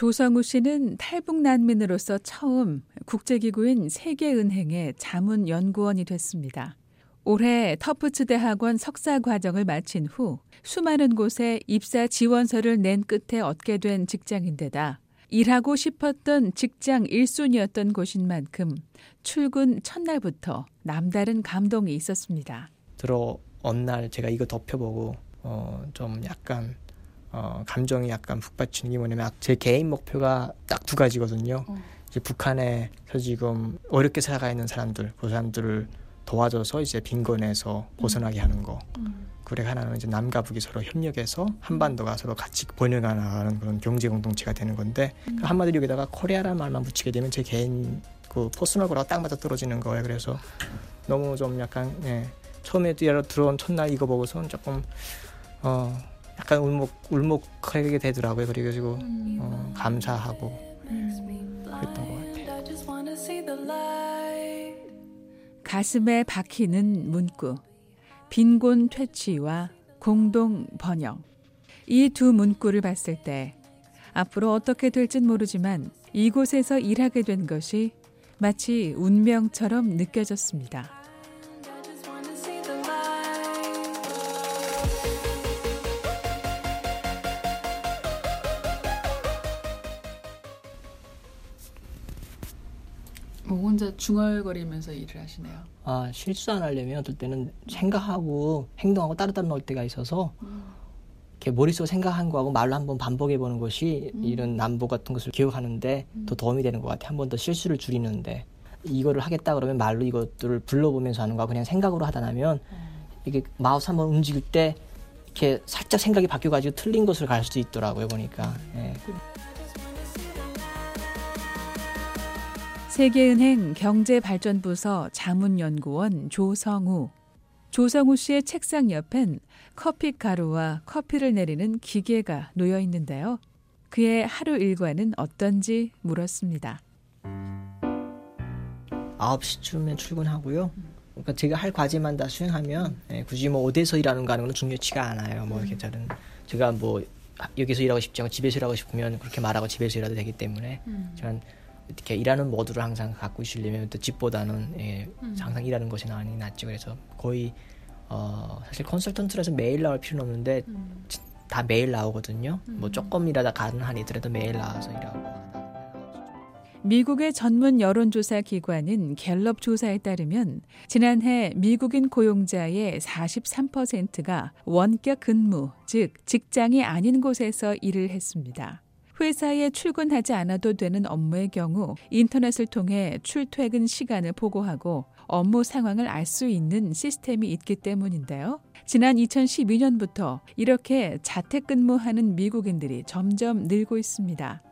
조성우 씨는 탈북 난민으로서 처음 국제기구인 세계은행의 자문 연구원이 됐습니다. 올해 터프츠 대학원 석사 과정을 마친 후 수많은 곳에 입사 지원서를 낸 끝에 얻게 된 직장인데다 일하고 싶었던 직장 1순위였던 곳인 만큼 출근 첫날부터 남다른 감동이 있었습니다. 들어온 날 제가 이거 덮여보고 어, 좀 약간 어, 감정이 약간 북받치는 게 뭐냐면 제 개인 목표가 딱 두 가지거든요. 어. 이제 북한에서 지금 어렵게 살아가 있는 사람들, 그 사람들을 도와줘서 이제 빈곤에서 벗어나게 하는 거. 음. 그리고 하나는 이제 남과 북이 서로 협력해서 한반도가 서로 같이 번영해 나가는 그런 경제 공동체가 되는 건데 음. 그 한마디로 여기다가 코리아라는 말만 붙이게 되면 제 개인 그 personal goal하고 딱 맞아 떨어지는 거예요. 그래서 너무 좀 약간 예. 처음에 들어온 첫날 이거 보고선 조금 어 약간 울먹 울먹하게 되더라고요. 그래가지고 어, 감사하고 그랬던 것 같아요. 가슴에 박히는 문구. 빈곤 퇴치와 공동 번영. 이 두 문구를 봤을 때 앞으로 어떻게 될진 모르지만 이곳에서 일하게 된 것이 마치 운명처럼 느껴졌습니다. 뭐 혼자 중얼거리면서 일을 하시네요. 아 실수 안 하려면 어떨 때는 생각하고 행동하고 따로따로 넣을 때가 있어서 음. 이렇게 머릿속 생각한 거하고 말로 한번 반복해 보는 것이 음. 이런 남보 같은 것을 기억하는데 음. 더 도움이 되는 것 같아요. 한 번 더 실수를 줄이는데 이거를 하겠다 그러면 말로 이것들을 불러보면서 하는 거 그냥 생각으로 하다 나면 음. 이게 마우스 한번 움직일 때 이렇게 살짝 생각이 바뀌어가지고 틀린 것을 갈 수도 있더라고요 보니까. 예. 세계은행 경제발전부서 자문연구원 조성우. 조성우 씨의 책상 옆엔 커피 가루와 커피를 내리는 기계가 놓여 있는데요. 그의 하루 일과는 어떤지 물었습니다. 9시쯤에 출근하고요. 그러니까 제가 할 과제만 다 수행하면 예, 굳이 뭐 어디서 일하는 가 하는 건 중요치가 않아요. 뭐 이렇게 다른 제가 뭐 여기서 일하고 싶지 않고 집에서 일하고 싶으면 그렇게 말하고 집에서 일해도 되기 때문에 음. 저는 이렇게 일하는 모드를 항상 갖고 있으려면 또 집보다는 예, 음. 항상 일하는 것이 많이 낫죠. 그래서 거의 어, 사실 컨설턴트라서 매일 나올 필요는 없는데 음. 다 매일 나오거든요. 뭐 음. 뭐 조금 일하다 가는 한이 있더라도 매일 나와서 일하고. 미국의 전문 여론조사 기관인 갤럽 조사에 따르면 지난해 미국인 고용자의 43%가 원격 근무, 즉 직장이 아닌 곳에서 일을 했습니다. 회사에 출근하지 않아도 되는 업무의 경우 인터넷을 통해 출퇴근 시간을 보고하고 업무 상황을 알 수 있는 시스템이 있기 때문인데요. 지난 2012년부터 이렇게 자택근무하는 미국인들이 점점 늘고 있습니다.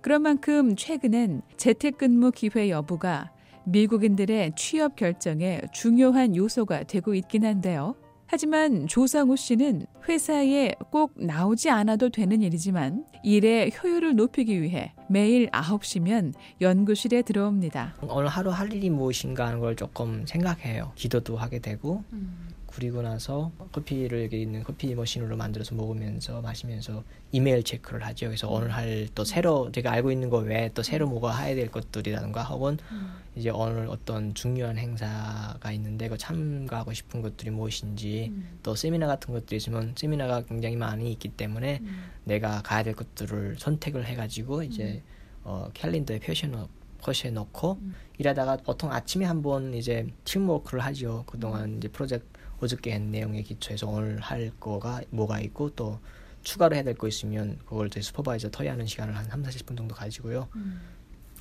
그런 만큼 최근엔 재택근무 기회 여부가 미국인들의 취업 결정에 중요한 요소가 되고 있긴 한데요. 하지만 조상우 씨는 회사에 꼭 나오지 않아도 되는 일이지만 일의 효율을 높이기 위해 매일 9시면 연구실에 들어옵니다. 오늘 하루 할 일이 무엇인가 하는 걸 조금 생각해요. 기도도 하게 되고 음. 그리고 나서 커피를 여기 있는 커피 머신으로 만들어서 먹으면서 마시면서 이메일 체크를 하죠. 그래서 오늘 할 또 새로 제가 알고 있는 거 외에 또 새로 뭐가 해야 될 것들이라든가 혹은 음. 이제 오늘 어떤 중요한 행사가 있는데 그 참가하고 싶은 것들이 무엇인지 음. 또 세미나 같은 것들이 있으면 세미나가 굉장히 많이 있기 때문에 음. 내가 가야 될 것들을 선택을 해가지고 이제 음. 어, 캘린더에 표시해 표시해 놓고 음. 일하다가 보통 아침에 한번 이제 팀워크를 하죠. 그동안 음. 이제 프로젝트 어저께 한 내용에 기초해서 오늘 할 거가 뭐가 있고 또 추가로 해야 될 거 있으면 그걸 제 슈퍼바이저 터이하는 시간을 한 3, 40분 정도 가지고요. 음.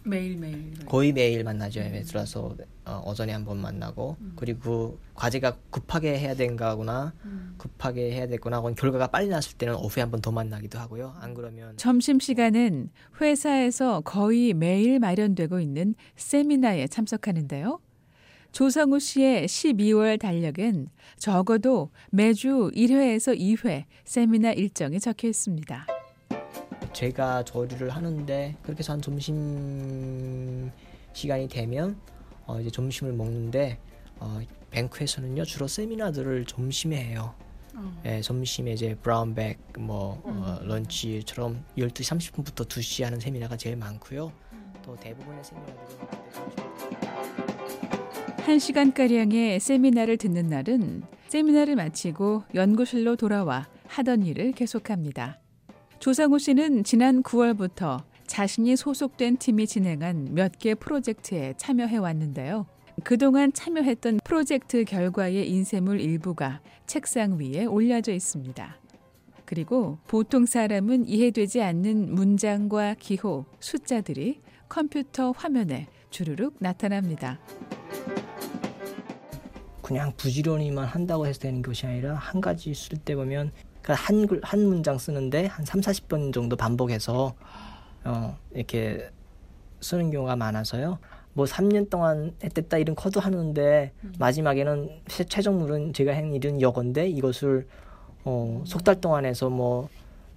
매일 매일 거의 매일 만나죠. 음. 들어서 어, 오전에 한 번 만나고 음. 그리고 과제가 급하게 해야 된가구나 음. 급하게 해야 되구나 혹은 결과가 빨리 났을 때는 오후에 한 번 더 만나기도 하고요. 안 그러면 점심 시간은 회사에서 거의 매일 마련되고 있는 세미나에 참석하는데요. 조성우 씨의 12월 달력엔 적어도 매주 1회에서 2회 세미나 일정이 적혀 있습니다. 제가 조리를 하는데 그렇게 해서 한 점심 시간이 되면 어 이제 점심을 먹는데 어 뱅크에서는요 주로 세미나들을 점심에 해요. 어. 예, 점심에 이제 브라운백 뭐 음. 어, 런치처럼 12시 30분부터 2시 하는 세미나가 제일 많고요. 또 대부분의 세미나들은 1시간가량의 세미나를 듣는 날은 세미나를 마치고 연구실로 돌아와 하던 일을 계속합니다. 조상우 씨는 지난 9월부터 자신이 소속된 팀이 진행한 몇 개 프로젝트에 참여해 왔는데요. 그동안 참여했던 프로젝트 결과의 인쇄물 일부가 책상 위에 올려져 있습니다. 그리고 보통 사람은 이해되지 않는 문장과 기호, 숫자들이 컴퓨터 화면에 주르륵 나타납니다. 그냥 부지런히만 한다고 해서 되는 것이 아니라 한 가지 쓸 때 보면 그러니까 한, 글, 한 문장 쓰는데 한 3, 40번 정도 반복해서 어, 이렇게 쓰는 경우가 많아서요. 뭐 3년 동안 했댔다 이런 커도 하는데 마지막에는 최- 최종물은 제가 한 일은 이건데 이것을 어, 석달 동안 해서 뭐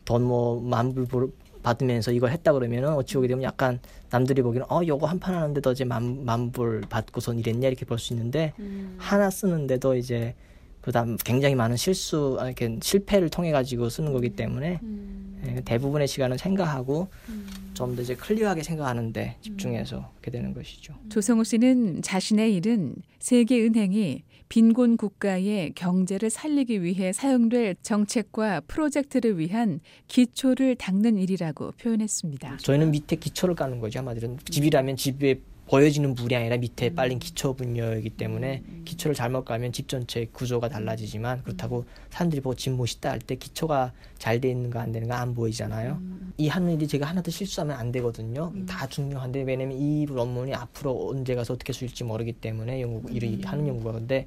돈 뭐 만불 벌- 받으면서 이걸 했다 그러면은 어찌 보게 되면 약간 남들이 보기에는 어 요거 한 판 하는데도 이제 만 만불 받고선 이랬냐 이렇게 볼 수 있는데 음. 하나 쓰는데도 이제 그다음 굉장히 많은 실수 아, 이렇게 실패를 통해 가지고 쓰는 거기 때문에 음. 예, 대부분의 시간은 생각하고 음. 좀더 이제 클리어하게 생각하는데 집중해서 그렇게 되는 것이죠. 조성우 씨는 자신의 일은 세계은행이 빈곤 국가의 경제를 살리기 위해 사용될 정책과 프로젝트를 위한 기초를 닦는 일이라고 표현했습니다. 저희는 밑에 기초를 까는 거죠. 한마디로 집이라면 집에 보여지는 물이 아니라 밑에 빨린 기초 분야이기 때문에 기초를 잘못 깔면 집 전체 구조가 달라지지만 그렇다고 사람들이 보고 집 멋있다 할 때 기초가 잘 돼 있는가 안 되는가 안 보이잖아요. 이 하는 일이 제가 하나도 실수하면 안 되거든요. 다 중요한데 왜냐면 이 논문이 앞으로 언제 가서 어떻게 쓸지 모르기 때문에 연구 일을 하는 연구가. 근데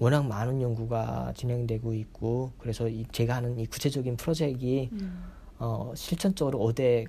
워낙 많은 연구가 진행되고 있고 그래서 이 제가 하는 이 구체적인 프로젝트가 어, 실천적으로 어디에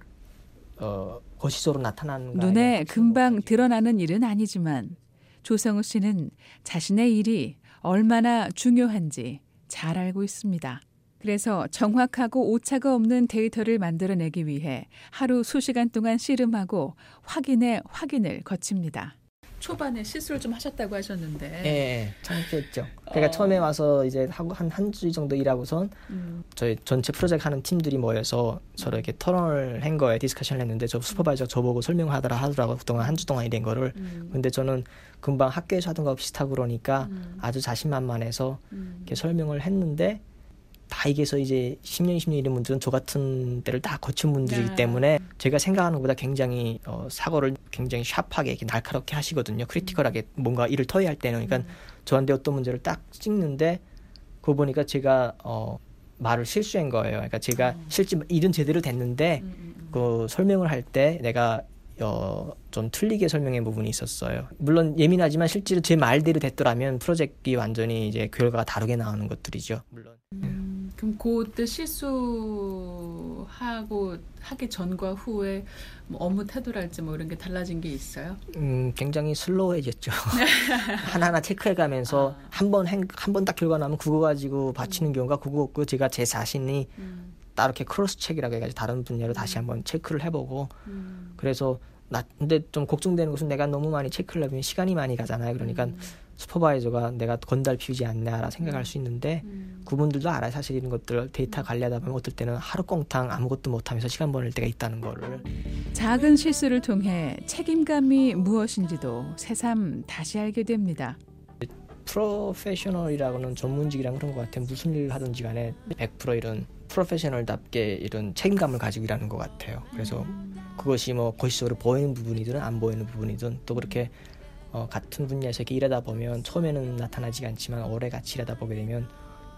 어, 거시적으로 나타나는가 눈에 금방 드러나는 일은 아니지만 조성우 씨는 자신의 일이 얼마나 중요한지 잘 알고 있습니다. 그래서 정확하고 오차가 없는 데이터를 만들어내기 위해 하루 수시간 동안 씨름하고 확인에 확인을 거칩니다. 초반에 실수를 좀 하셨다고 하셨는데. 예, 예, 창피했죠. 그러니까 어. 처음에 와서 이제 하고 한 한 주 정도 일하고선 음. 저희 전체 프로젝트 하는 팀들이 모여서 서로 이렇게 토론을 한 거예요. discussion을 했는데 저 supervisor 저보고 설명하라 하더라고 그동안 한 주 동안 일한 거를. 음. 근데 저는 금방 학교에서 하던 거 비슷하고 그러니까 음. 아주 자신만만해서 음. 이렇게 설명을 했는데 다 여기서 이제 10년, 20년 이런 분들은 저 같은 때를 다 거친 분들이기 네. 때문에 제가 생각하는 것보다 굉장히 어, 사고를 굉장히 샤프하게 이렇게 날카롭게 하시거든요. critical하게 뭔가 일을 토의할 때는 그러니까 저한테 어떤 문제를 딱 찍는데 그거 보니까 제가 어, 말을 실수한 거예요. 그러니까 제가 어. 실제 일은 제대로 됐는데 음, 음, 음. 그 설명을 할 때 내가 어, 좀 틀리게 설명한 부분이 있었어요. 물론 예민하지만 실제로 제 말대로 됐더라면 프로젝트가 완전히 이제 결과가 다르게 나오는 것들이죠. 물론. 음, 그럼 그때 실수하고 하기 전과 후에 뭐 업무 태도랄지 뭐 이런 게 달라진 게 있어요? 음, 굉장히 slow해졌죠. 하나하나 체크해가면서 아. 한 번, 한번 딱 결과 나면 그거 가지고 바치는 경우가 그거 없고 제가 제 자신이 음, 따로 이렇게 cross check라고 해가지고 다른 분야로 다시 한번 체크를 해보고 음, 그래서 나 근데 좀 걱정되는 것은 내가 너무 많이 체크를 하면 시간이 많이 가잖아요. 그러니까 음, 슈퍼바이저가 내가 건달 피우지 않나라 생각할 수 있는데 음, 그분들도 알아요. 사실 이런 것들 데이터 관리하다 보면 어떨 때는 하루 꽁탕 아무것도 못하면서 시간 보낼 때가 있다는 거를 작은 실수를 통해 책임감이 무엇인지도 새삼 다시 알게 됩니다. 프로페셔널이라고는 전문직이랑 그런 것 같아요. 무슨 일을 하든지 간에 100% 이런 프로페셔널답게 이런 책임감을 가지고 일하는 것 같아요. 그래서 그것이 뭐 거시적으로 보이는 부분이든 안 보이는 부분이든 또 그렇게 어, 같은 분야에서 이렇게 일하다 보면 처음에는 나타나지 않지만 오래 같이 일하다 보게 되면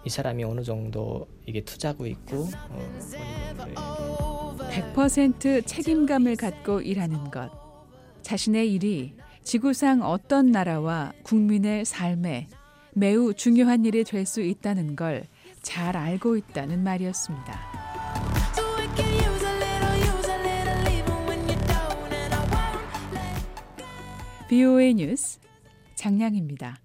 이 사람이 어느 정도 이게 투자고 있고 어, 어느 정도 이게 100% 책임감을 갖고 일하는 것. 자신의 일이 지구상 어떤 나라와 국민의 삶에 매우 중요한 일이 될 수 있다는 걸 잘 알고 있다는 말이었습니다. BOA 뉴스 장량입니다.